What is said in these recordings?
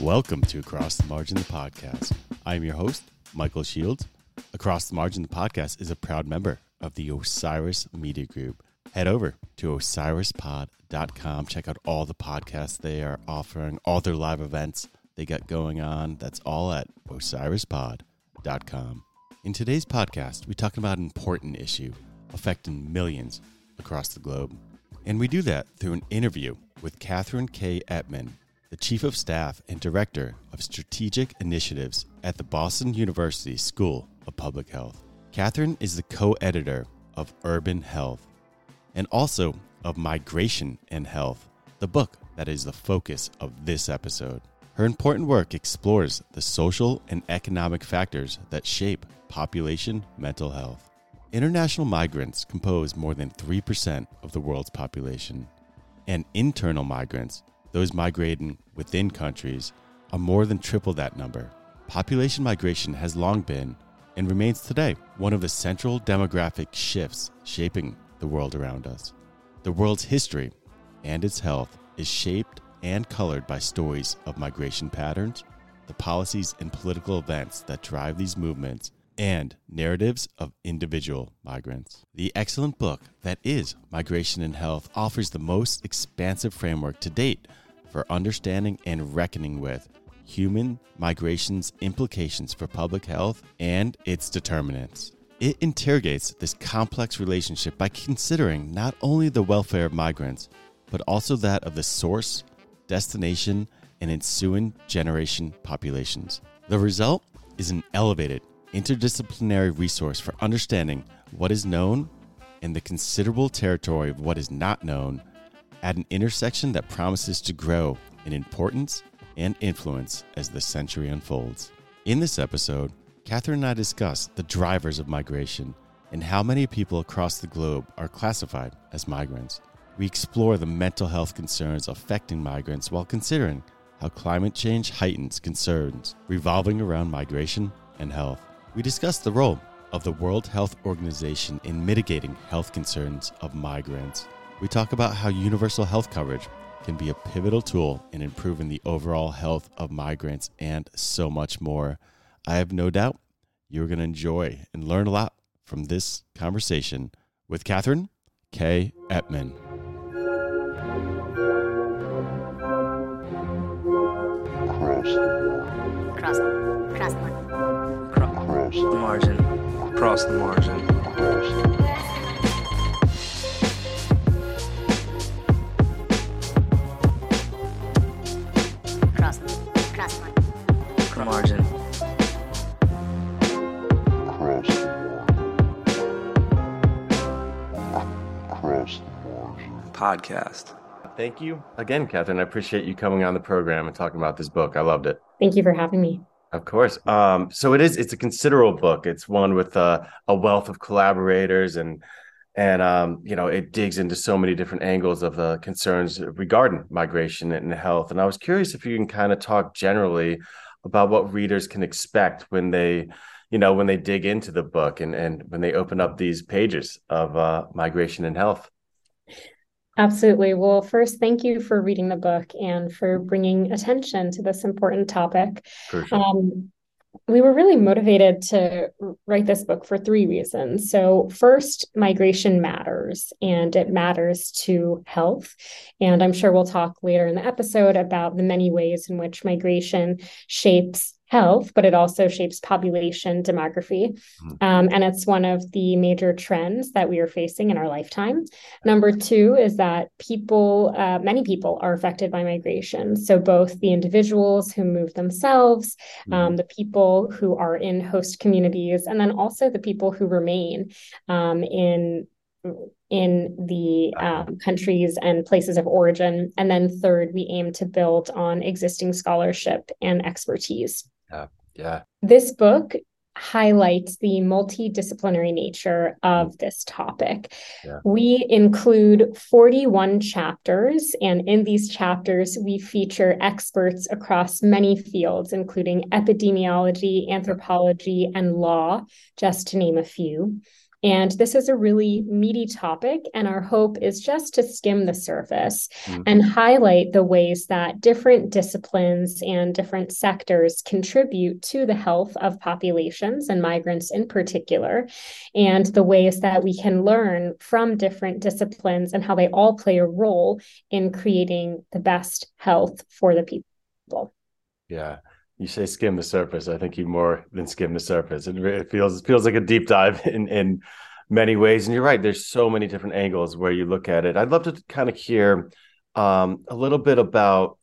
Welcome to Across the Margin, the podcast. I'm your host, Michael Shields. Across the Margin, the podcast is a proud member of the Osiris Media Group. Head over to osirispod.com. Check out all the podcasts they are offering, all their live events they got going on. That's all at osirispod.com. In today's podcast, we talk about an important issue affecting millions across the globe. And we do that through an interview with Catherine K. Ettman, the Chief of Staff and Director of Strategic Initiatives at the Boston University School of Public Health. Catherine is the co editor of Urban Health and also of Migration and Health, the book that is the focus of this episode. Her important work explores the social and economic factors that shape population mental health. International migrants compose more than 3% of the world's population, and internal migrants, those migrating within countries, are more than triple that number. Population migration has long been, and remains today, one of the central demographic shifts shaping the world around us. The world's history and its health is shaped and colored by stories of migration patterns, the policies and political events that drive these movements, and narratives of individual migrants. The excellent book that is Migration and Health offers the most expansive framework to date for understanding and reckoning with human migration's implications for public health and its determinants. It interrogates this complex relationship by considering not only the welfare of migrants, but also that of the source, destination, and ensuing generation populations. The result is an elevated interdisciplinary resource for understanding what is known and the considerable territory of what is not known at an intersection that promises to grow in importance and influence as the century unfolds. In this episode, Catherine and I discuss the drivers of migration and how many people across the globe are classified as migrants. We explore the mental health concerns affecting migrants while considering how climate change heightens concerns revolving around migration and health. We discuss the role of the World Health Organization in mitigating health concerns of migrants. We talk about how universal health coverage can be a pivotal tool in improving the overall health of migrants and so much more. I have no doubt you're going to enjoy and learn a lot from this conversation with Catherine K. Ettman. Cross, cross the line. Cross the margin. Cross the margin. Cross, Podcast. Thank you again, Catherine. I appreciate you coming on the program and talking about this book. I loved it. Thank you for having me. Of course. Um, so it is. It's a considerable book. It's one with uh, a wealth of collaborators, and and um, you know it digs into so many different angles of the concerns regarding migration and health. And I was curious if you can kind of talk generally about what readers can expect when they, you know, when they dig into the book and and when they open up these pages of uh, migration and health. Absolutely. Well, first, thank you for reading the book and for bringing attention to this important topic. Sure. Um, we were really motivated to write this book for three reasons. So, first, migration matters and it matters to health. And I'm sure we'll talk later in the episode about the many ways in which migration shapes health, but it also shapes population demography. Mhm. Um, and it's one of the major trends that we are facing in our lifetime. Number two is that people, uh, many people are affected by migration. So, both the individuals who move themselves, um, the people who are in host communities, and then also the people who remain um, in in the um, countries and places of origin. And then third, we aim to build on existing scholarship and expertise. Yeah. This book highlights the multidisciplinary nature of mm. this topic. Yeah. We include 41 chapters, and in these chapters, we feature experts across many fields, including epidemiology, anthropology, and law, just to name a few. And this is a really meaty topic. And our hope is just to skim the surface Mhm. and highlight the ways that different disciplines and different sectors contribute to the health of populations and migrants in particular, and the ways that we can learn from different disciplines and how they all play a role in creating the best health for the people. Yeah. You say skim the surface. I think you more than skim the surface. It, it feels it feels like a deep dive in in many ways. And you're right. There's so many different angles where you look at it. I'd love to kind of hear um, a little bit about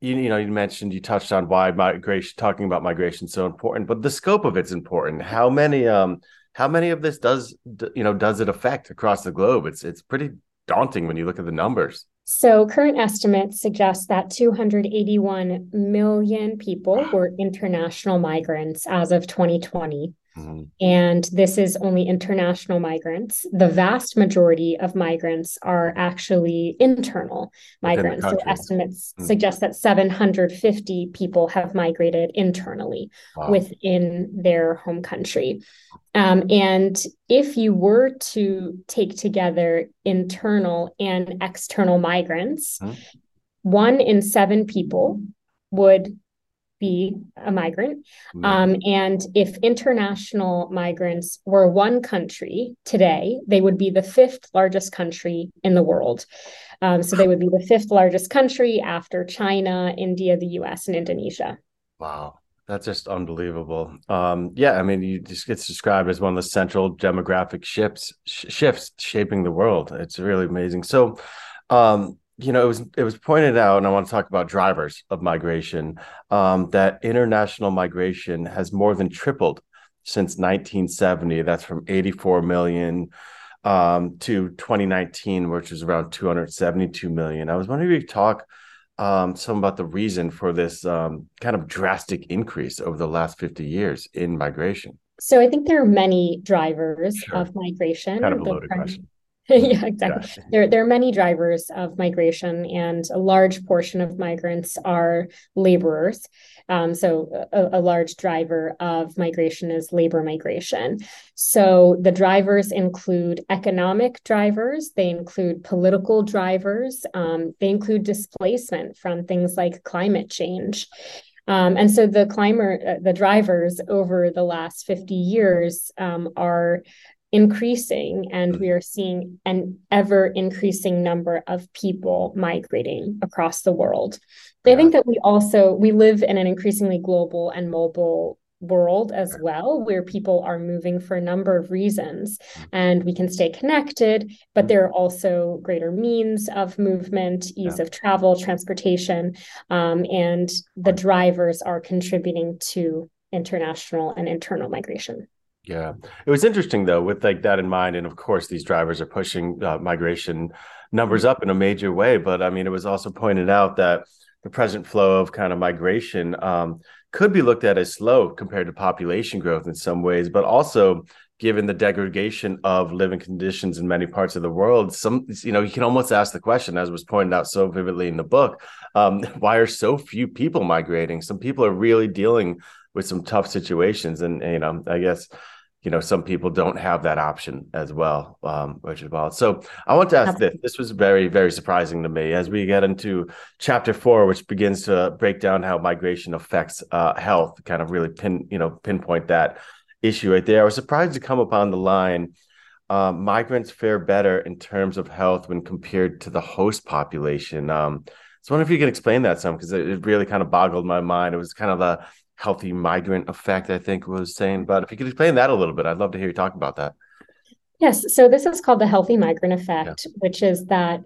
you, you know you mentioned you touched on why migration talking about migration is so important, but the scope of it's important. How many um how many of this does you know does it affect across the globe? It's it's pretty daunting when you look at the numbers. So, current estimates suggest that 281 million people were international migrants as of 2020. Mhm. And this is only international migrants. The vast majority of migrants are actually internal migrants. So, estimates Mm. suggest that 750 people have migrated internally Wow. within their home country. Um, and if you were to take together internal and external migrants, Mhm. one in seven people would be a migrant. Mhm. Um, and if international migrants were one country today, they would be the fifth largest country in the world. Um, so they would be the fifth largest country after China, India, the US, and Indonesia. Wow, that's just unbelievable. Um, yeah, I mean, you just gets described as one of the central demographic shifts sh- shifts shaping the world. It's really amazing. So, um, you know, it was it was pointed out, and I want to talk about drivers of migration. Um, that international migration has more than tripled since 1970. That's from 84 million um, to 2019, which was around 272 million. I was wondering if you could talk um, some about the reason for this um, kind of drastic increase over the last 50 years in migration. So I think there are many drivers Sure. of migration. Kind of a loaded question. yeah, exactly. There, there are many drivers of migration, and a large portion of migrants are laborers. Um, so, a, a large driver of migration is labor migration. So, the drivers include economic drivers, they include political drivers, um, they include displacement from things like climate change. Um, and so the climber, uh, the drivers over the last 50 years um, are increasing, and we mm-hmm. are seeing an ever increasing number of people migrating across the world. I think that we also we live in an increasingly global and mobile world as well where people are moving for a number of reasons mm-hmm. and we can stay connected but mm-hmm. there are also greater means of movement ease Yeah. of travel transportation um, and the drivers are contributing to international and internal migration Yeah, it was interesting though, with like that in mind, and of course these drivers are pushing uh, migration numbers up in a major way. But I mean, it was also pointed out that the present flow of kind of migration um, could be looked at as slow compared to population growth in some ways, but also given the degradation of living conditions in many parts of the world, some you know you can almost ask the question, as was pointed out so vividly in the book, um, why are so few people migrating? Some people are really dealing with some tough situations, and you know, I guess you know some people don't have that option as well um which is wild. So i want to ask this. This was very very surprising to me. As we get into chapter four which begins to break down how migration affects uh health kind of really pin you know pinpoint that issue right there i was surprised to come upon the line um, migrants fare better in terms of health when compared to the host population. Um so i wonder if you could explain that some because it, it really kind of boggled my mind. It was kind of the healthy migrant effect, I think was saying. But if you could explain that a little bit, I'd love to hear you talk about that. Yes. So this is called the healthy migrant effect, which is that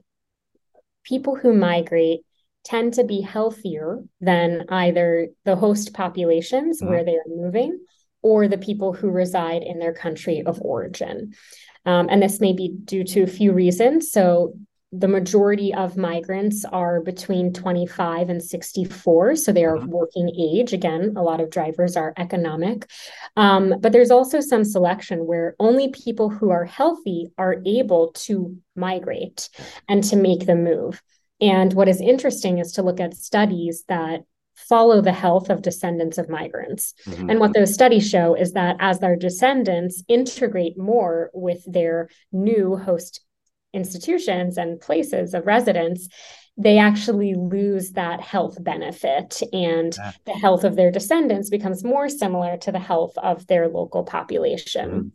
people who migrate tend to be healthier than either the host populations Mhm. where they are moving or the people who reside in their country of origin. Um, and this may be due to a few reasons. So the majority of migrants are between 25 and 64 so they are Mhm. working age again a lot of drivers are economic um, but there's also some selection where only people who are healthy are able to migrate and to make the move and what is interesting is to look at studies that follow the health of descendants of migrants. Mm-hmm. And what those studies show is that as their descendants integrate more with their new host institutions and places of residence, they actually lose that health benefit and yeah. the health of their descendants becomes more similar to the health of their local population. Mm-hmm.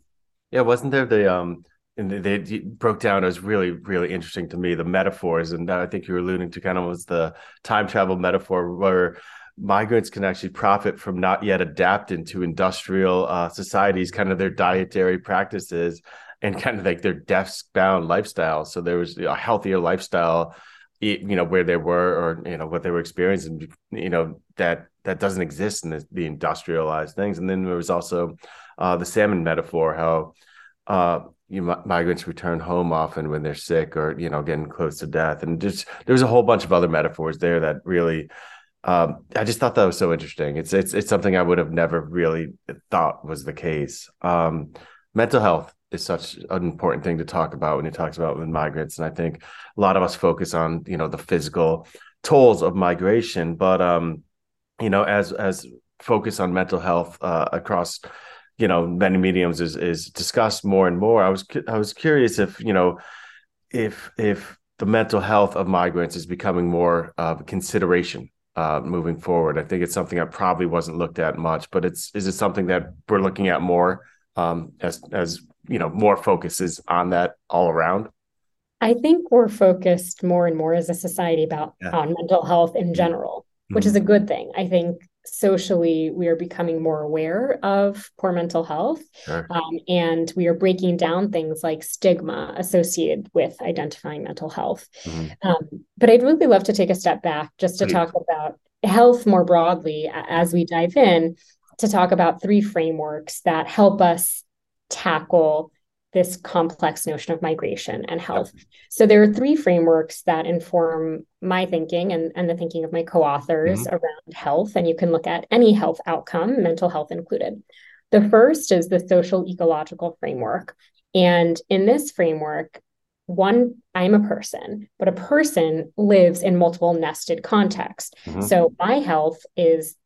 Yeah, wasn't there the um and they, they, broke down it was really really interesting to me the metaphors and i think you were alluding to kind of was the time travel metaphor where migrants can actually profit from not yet adapting to industrial uh, societies kind of their dietary practices and kind of like their desk bound lifestyle so there was a healthier lifestyle you know where they were or you know what they were experiencing you know that that doesn't exist in the, the industrialized things and then there was also uh, the salmon metaphor how uh, you migrants return home often when they're sick or you know getting close to death and just there's a whole bunch of other metaphors there that really um, I just thought that was so interesting. It's it's it's something I would have never really thought was the case. Um, mental health is such an important thing to talk about when you talk about with migrants, and I think a lot of us focus on you know the physical tolls of migration, but um, you know as as focus on mental health uh, across you know many mediums is is discussed more and more. I was I was curious if you know if if the mental health of migrants is becoming more of a consideration uh, moving forward. I think it's something that probably wasn't looked at much, but it's is it something that we're looking at more um, as as you know more focuses on that all around. I think we're focused more and more as a society about yeah. on mental health in mm-hmm. general, mm-hmm. which is a good thing. I think socially we are becoming more aware of poor mental health sure. um, and we are breaking down things like stigma associated with identifying mental health mm-hmm. um, but i'd really love to take a step back just to Please. talk about health more broadly as we dive in to talk about three frameworks that help us tackle this complex notion of migration and health. Yep. So there are three frameworks that inform my thinking and, and the thinking of my co-authors mm-hmm. around health. And you can look at any health outcome, mental health included. The first is the social ecological framework. And in this framework, one, I'm a person, but a person lives in multiple nested contexts. Mm-hmm. So my health is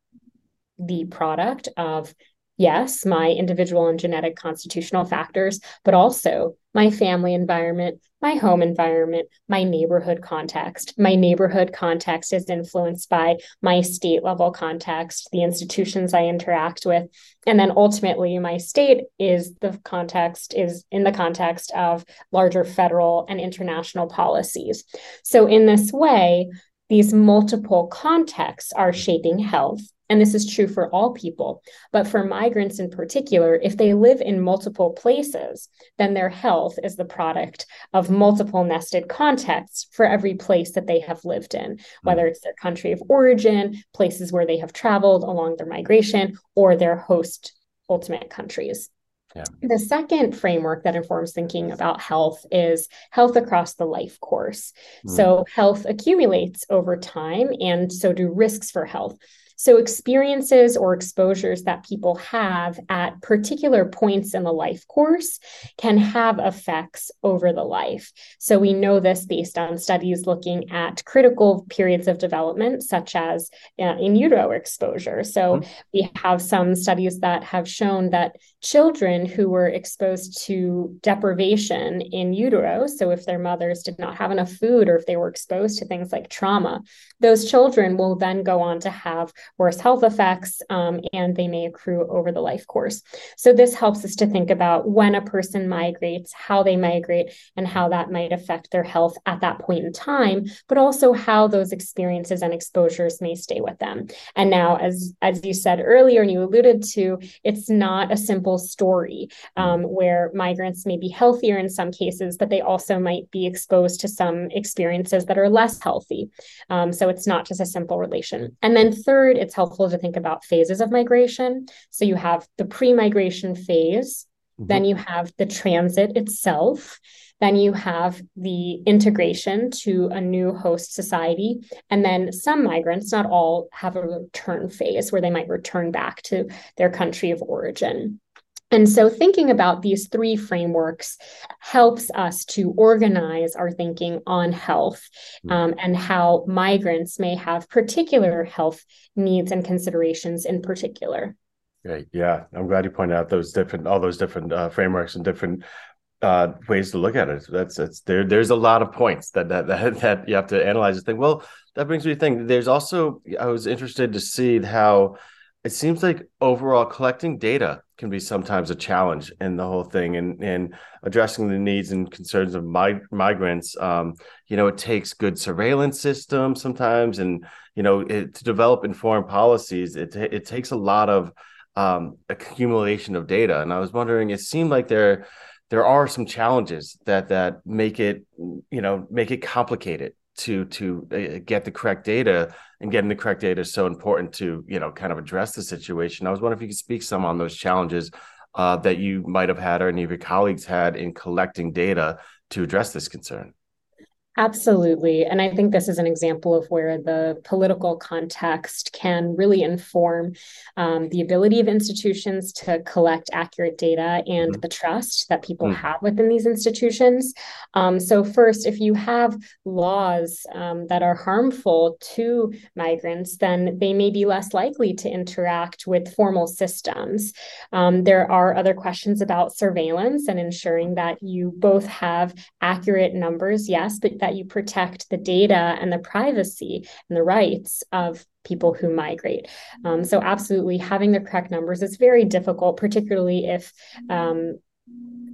the product of yes, my individual and genetic constitutional factors, but also my family environment, my home environment, my neighborhood context. My neighborhood context is influenced by my state level context, the institutions I interact with. And then ultimately, my state is the context, is in the context of larger federal and international policies. So, in this way, these multiple contexts are shaping health and this is true for all people. But for migrants in particular, if they live in multiple places, then their health is the product of multiple nested contexts for every place that they have lived in, whether mm. it's their country of origin, places where they have traveled along their migration, or their host ultimate countries. Yeah. The second framework that informs thinking about health is health across the life course. Mm. So, health accumulates over time, and so do risks for health. So, experiences or exposures that people have at particular points in the life course can have effects over the life. So, we know this based on studies looking at critical periods of development, such as uh, in utero exposure. So, mm-hmm. we have some studies that have shown that children who were exposed to deprivation in utero, so if their mothers did not have enough food or if they were exposed to things like trauma, those children will then go on to have worse health effects um, and they may accrue over the life course. So, this helps us to think about when a person migrates, how they migrate, and how that might affect their health at that point in time, but also how those experiences and exposures may stay with them. And now, as, as you said earlier, and you alluded to, it's not a simple story um, where migrants may be healthier in some cases, but they also might be exposed to some experiences that are less healthy. Um, so, it's not just a simple relation. And then, third, it's helpful to think about phases of migration. So you have the pre migration phase, mm-hmm. then you have the transit itself. Then you have the integration to a new host society. And then some migrants, not all, have a return phase where they might return back to their country of origin. And so, thinking about these three frameworks helps us to organize our thinking on health Hmm. um, and how migrants may have particular health needs and considerations in particular. Great. Yeah. I'm glad you pointed out those different, all those different uh, frameworks and different uh, ways to look at it. That's, that's there, there's a lot of points that, that, that, that you have to analyze and think, well, that brings me to think there's also, I was interested to see how it seems like overall collecting data can be sometimes a challenge in the whole thing and, and addressing the needs and concerns of mig- migrants. Um, you know, it takes good surveillance systems sometimes, and, you know, it, to develop informed policies, it, it takes a lot of um, accumulation of data. And I was wondering, it seemed like there there are some challenges that that make it you know make it complicated to to uh, get the correct data and getting the correct data is so important to you know kind of address the situation. I was wondering if you could speak some on those challenges uh, that you might have had or any of your colleagues had in collecting data to address this concern. Absolutely. And I think this is an example of where the political context can really inform um, the ability of institutions to collect accurate data and Mhm. the trust that people Mm. have within these institutions. Um, so, first, if you have laws um, that are harmful to migrants, then they may be less likely to interact with formal systems. Um, there are other questions about surveillance and ensuring that you both have accurate numbers, yes, but that you protect the data and the privacy and the rights of people who migrate. Um, so, absolutely, having the correct numbers is very difficult, particularly if um,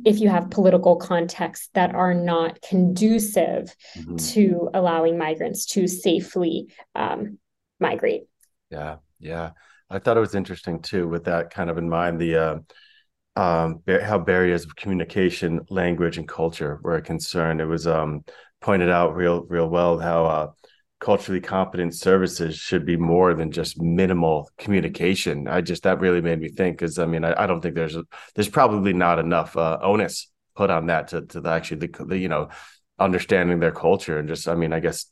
if you have political contexts that are not conducive Mhm. to allowing migrants to safely um, migrate. Yeah, yeah. I thought it was interesting too, with that kind of in mind, the uh, um, how barriers of communication, language, and culture were a concern. It was um, pointed out real, real well how uh, culturally competent services should be more than just minimal communication. I just that really made me think because I mean I, I don't think there's a, there's probably not enough uh, onus put on that to to the, actually the, the you know understanding their culture and just I mean I guess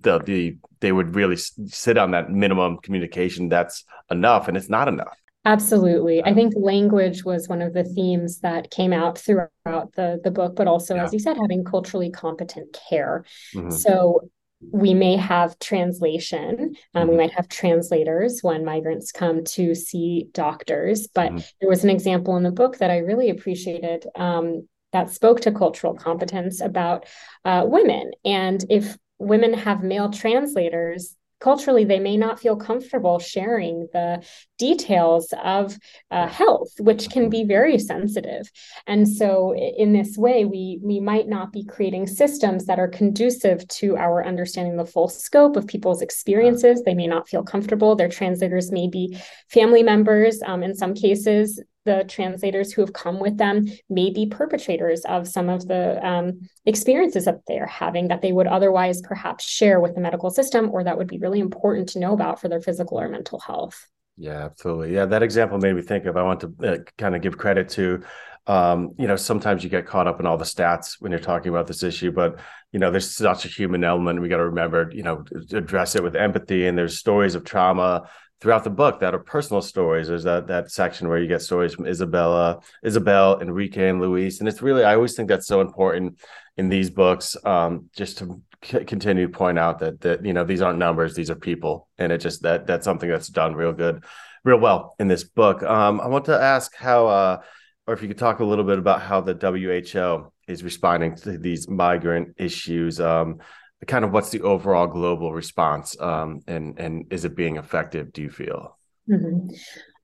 the the they would really sit on that minimum communication that's enough and it's not enough Absolutely. I think language was one of the themes that came out throughout the, the book, but also, Yeah. as you said, having culturally competent care. Mhm. So we may have translation, um, we Mhm. might have translators when migrants come to see doctors. But Mhm. there was an example in the book that I really appreciated um, that spoke to cultural competence about uh, women. And if women have male translators, culturally they may not feel comfortable sharing the details of uh, health which can be very sensitive. And so in this way we we might not be creating systems that are conducive to our understanding the full scope of people's experiences. They may not feel comfortable. Their translators may be family members um, in some cases the translators who have come with them may be perpetrators of some of the um, experiences that they're having that they would otherwise perhaps share with the medical system or that would be really important to know about for their physical or mental health. Yeah, absolutely. Yeah, that example made me think of. I want to uh, kind of give credit to, um, you know, sometimes you get caught up in all the stats when you're talking about this issue, but you know, there's such a human element. We got to remember, you know, address it with empathy. And there's stories of trauma throughout the book that are personal stories. There's that that section where you get stories from Isabella, Isabel, Enrique, and Luis, and it's really I always think that's so important in these books, um, just to c- continue to point out that that you know these aren't numbers, these are people, and it just that that's something that's done real good, real well in this book. Um, I want to ask how, uh, or if you could talk a little bit about how the WHO is responding to these migrant issues. Um, kind of what's the overall global response, um, and and is it being effective? Do you feel? Mhm.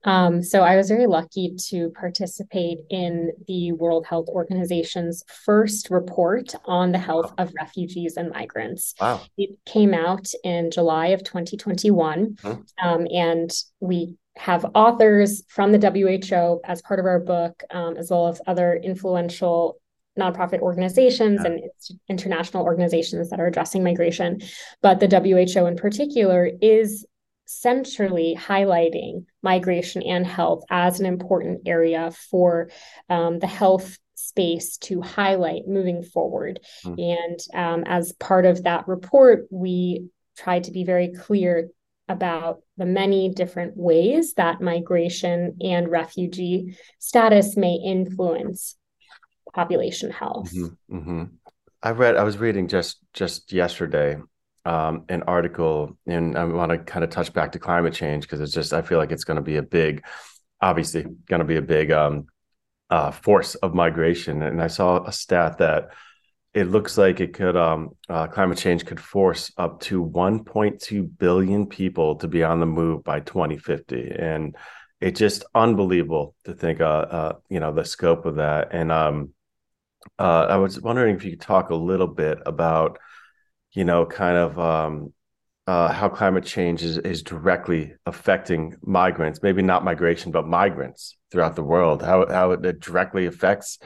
Um, so I was very lucky to participate in the World Health Organization's first report on the health of refugees and migrants. Wow. It came out in July of 2021, Hmm. um, and we have authors from the WHO as part of our book, um, as well as other influential nonprofit organizations Yeah. and international organizations that are addressing migration. But the WHO in particular is centrally highlighting migration and health as an important area for um, the health space to highlight moving forward. Hmm. And um, as part of that report, we tried to be very clear about the many different ways that migration and refugee status may influence population health. Mm-hmm, mm-hmm. I read. I was reading just just yesterday um, an article, and I want to kind of touch back to climate change because it's just I feel like it's going to be a big, obviously going to be a big um, uh, force of migration. And I saw a stat that it looks like it could um, uh, climate change could force up to 1.2 billion people to be on the move by 2050, and it's just unbelievable to think, uh, uh you know, the scope of that. And um, uh, I was wondering if you could talk a little bit about, you know, kind of um, uh, how climate change is, is directly affecting migrants, maybe not migration, but migrants throughout the world, how, how it directly affects,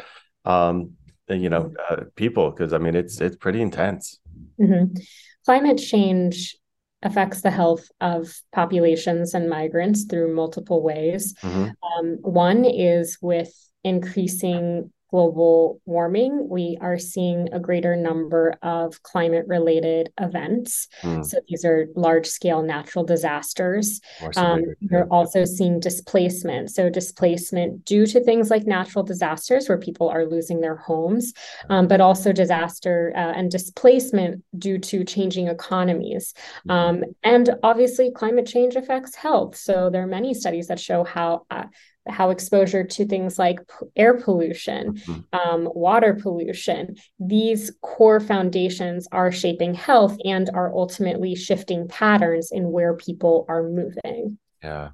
um, you know, uh, people. Cause I mean, it's, it's pretty intense. Mm-hmm. Climate change affects the health of populations and migrants through multiple ways. Mm-hmm. Um, one is with increasing global warming, we are seeing a greater number of climate related events. Mm. So these are large scale natural disasters. Um, you're also seeing displacement. So, displacement due to things like natural disasters where people are losing their homes, um, but also disaster uh, and displacement due to changing economies. Mm-hmm. Um, and obviously, climate change affects health. So, there are many studies that show how. Uh, how exposure to things like air pollution, mm-hmm. um, water pollution, these core foundations are shaping health and are ultimately shifting patterns in where people are moving. Yeah,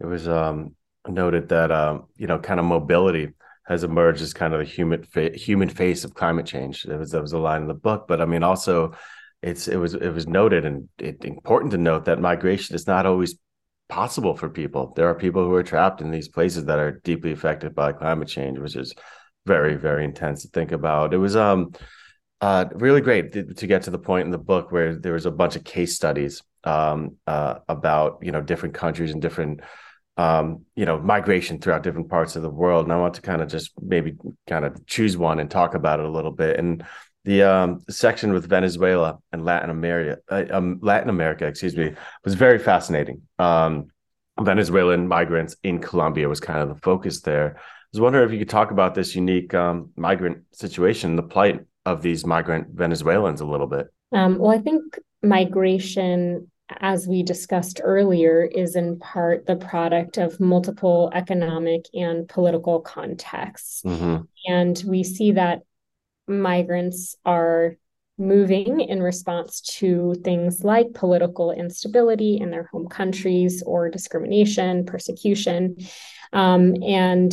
it was um, noted that um, you know, kind of mobility has emerged as kind of the human fa- human face of climate change. That was that was a line in the book, but I mean also. It's it was it was noted and it, important to note that migration is not always possible for people. There are people who are trapped in these places that are deeply affected by climate change, which is very, very intense to think about. It was um uh really great to, to get to the point in the book where there was a bunch of case studies um uh about you know different countries and different um you know migration throughout different parts of the world. And I want to kind of just maybe kind of choose one and talk about it a little bit. And the um, section with Venezuela and Latin America, uh, um, Latin America, excuse me, was very fascinating. Um, Venezuelan migrants in Colombia was kind of the focus there. I was wondering if you could talk about this unique um, migrant situation, the plight of these migrant Venezuelans a little bit. Um, well, I think migration, as we discussed earlier, is in part the product of multiple economic and political contexts. Mm-hmm. And we see that migrants are moving in response to things like political instability in their home countries or discrimination, persecution. Um, and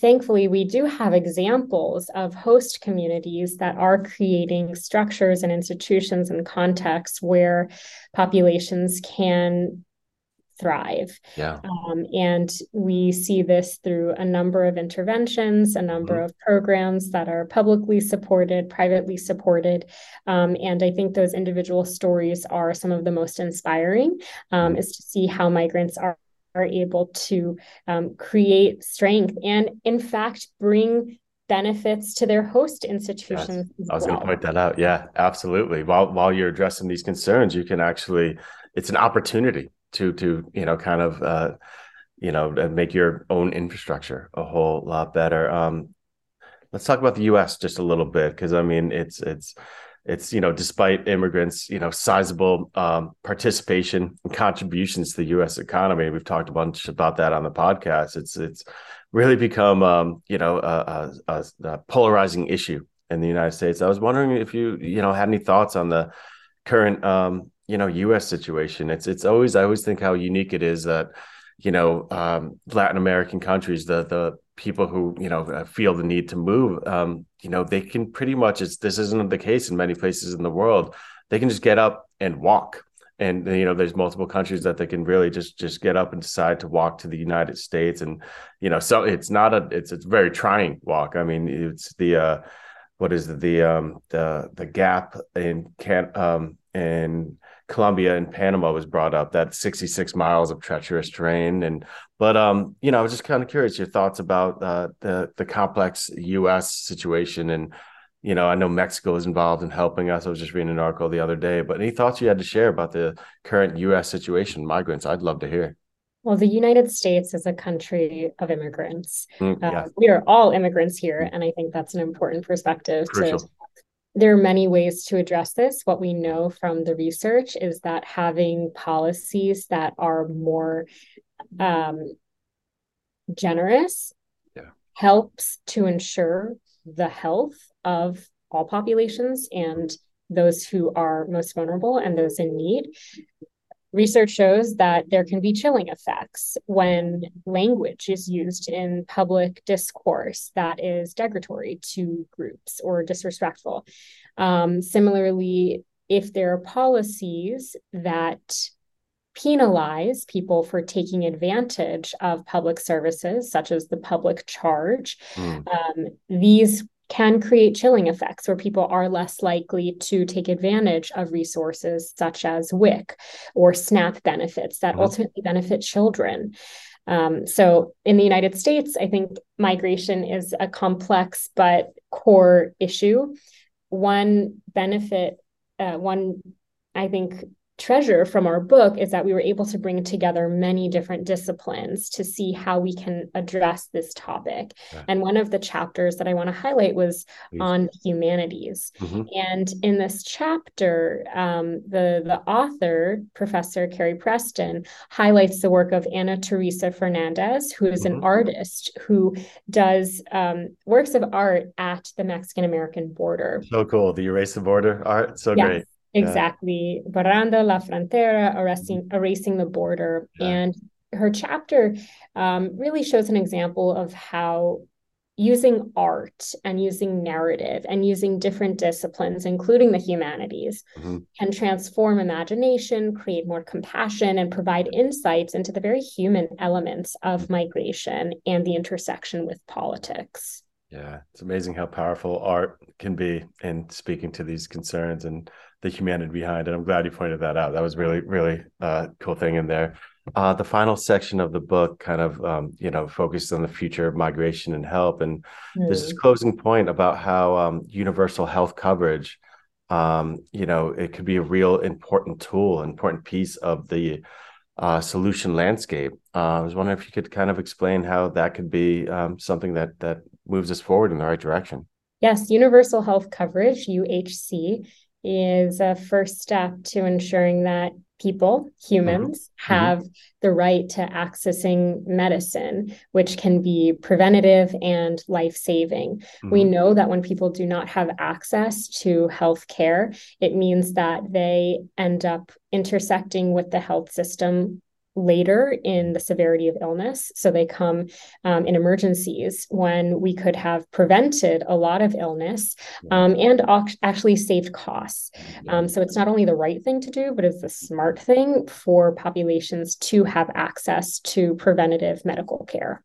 thankfully, we do have examples of host communities that are creating structures and institutions and contexts where populations can thrive. Yeah. Um, and we see this through a number of interventions, a number mm-hmm. of programs that are publicly supported, privately supported. Um, and I think those individual stories are some of the most inspiring, um, mm-hmm. is to see how migrants are. Are able to um, create strength and, in fact, bring benefits to their host institutions. Yes. I was well. going to point that out. Yeah, absolutely. While while you're addressing these concerns, you can actually it's an opportunity to to you know kind of uh, you know make your own infrastructure a whole lot better. Um, let's talk about the U.S. just a little bit because I mean it's it's it's you know despite immigrants you know sizable um, participation and contributions to the U.S. economy. We've talked a bunch about that on the podcast. It's it's really become um, you know a, a, a, polarizing issue in the United States. I was wondering if you you know had any thoughts on the current um, you know U.S. situation. It's it's always I always think how unique it is that you know um, Latin American countries the the people who you know uh, feel the need to move um, you know they can pretty much it's this isn't the case in many places in the world they can just get up and walk and you know there's multiple countries that they can really just just get up and decide to walk to the United States and you know so it's not a it's it's a very trying walk I mean it's the uh what is the um the the gap in can um in Colombia and Panama was brought up, that 66 miles of treacherous terrain. And but um, you know, I was just kind of curious your thoughts about uh, the the complex U.S. situation and you know, I know Mexico is involved in helping us. I was just reading an article the other day, but any thoughts you had to share about the current U.S. situation, migrants? I'd love to hear. Well, the United States is a country of immigrants. Mm, Uh, we are all immigrants here, and I think that's an important perspective Crucial. to there are many ways to address this. What we know from the research is that having policies that are more um, generous Yeah. helps to ensure the health of all populations and those who are most vulnerable and those in need. Research shows that there can be chilling effects when language is used in public discourse that is degradatory to groups or disrespectful. Um, similarly, if there are policies that penalize people for taking advantage of public services, such as the public charge, Mm, um, these can create chilling effects where people are less likely to take advantage of resources such as WIC or SNAP benefits that Mhm. ultimately benefit children. Um, so in the United States, I think migration is a complex but core issue. One benefit, uh, one, I think, treasure from our book is that we were able to bring together many different disciplines to see how we can address this topic. And one of the chapters that I want to highlight was Please. on humanities. mhm. And in this chapter, um, the, the author, Professor Carrie Preston, highlights the work of Ana Teresa Fernandez, who is an Mhm. artist who does um, works of art at the Mexican American border. So cool. The erase the border art, so Yes, great. Exactly. Borrando la frontera, erasing, erasing the border. Yeah. And her chapter um, really shows an example of how using art and using narrative and using different disciplines, including the humanities, Mhm. can transform imagination, create more compassion, and provide insights into the very human elements of migration and the intersection with politics. Yeah, it's amazing how powerful art can be in speaking to these concerns and the humanity behind it. I'm glad you pointed that out. That was really, really uh, cool thing in there. Uh, the final section of the book kind of, um, you know, focused on the future of migration and help. And there's this Hmm. closing point about how um, universal health coverage, um, you know, it could be a real important tool, important piece of the uh, solution landscape. Uh, I was wondering if you could kind of explain how that could be um, something that that moves us forward in the right direction. Yes, universal health coverage, UHC, is a first step to ensuring that people, humans, have the right to accessing medicine, which can be preventative and life saving. We Mhm. know that when people do not have access to health care, it means that they end up intersecting with the health system later in the severity of illness. So they come um, in emergencies when we could have prevented a lot of illness um, and actually saved costs. Um, so it's not only the right thing to do, but it's the smart thing for populations to have access to preventative medical care.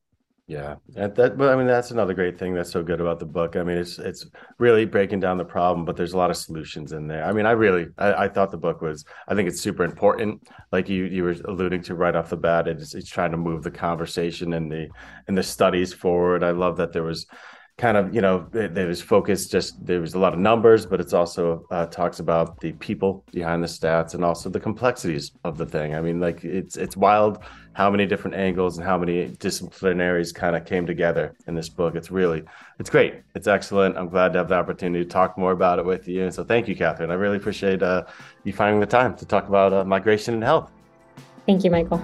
Yeah, that, that but I mean that's another great thing that's so good about the book. I mean it's it's really breaking down the problem, but there's a lot of solutions in there. I mean I really I, I thought the book was I think it's super important. Like you you were alluding to right off the bat, it's it's trying to move the conversation and the and the studies forward. I love that there was kind of you know there was focus just there was a lot of numbers but it's also uh, talks about the people behind the stats and also the complexities of the thing. I mean like it's it's wild how many different angles and how many disciplinaries kind of came together in this book. It's really it's great. It's excellent. I'm glad to have the opportunity to talk more about it with you. And so thank you catherine. I really appreciate uh, you finding the time to talk about uh, migration and health. Thank you, Michael.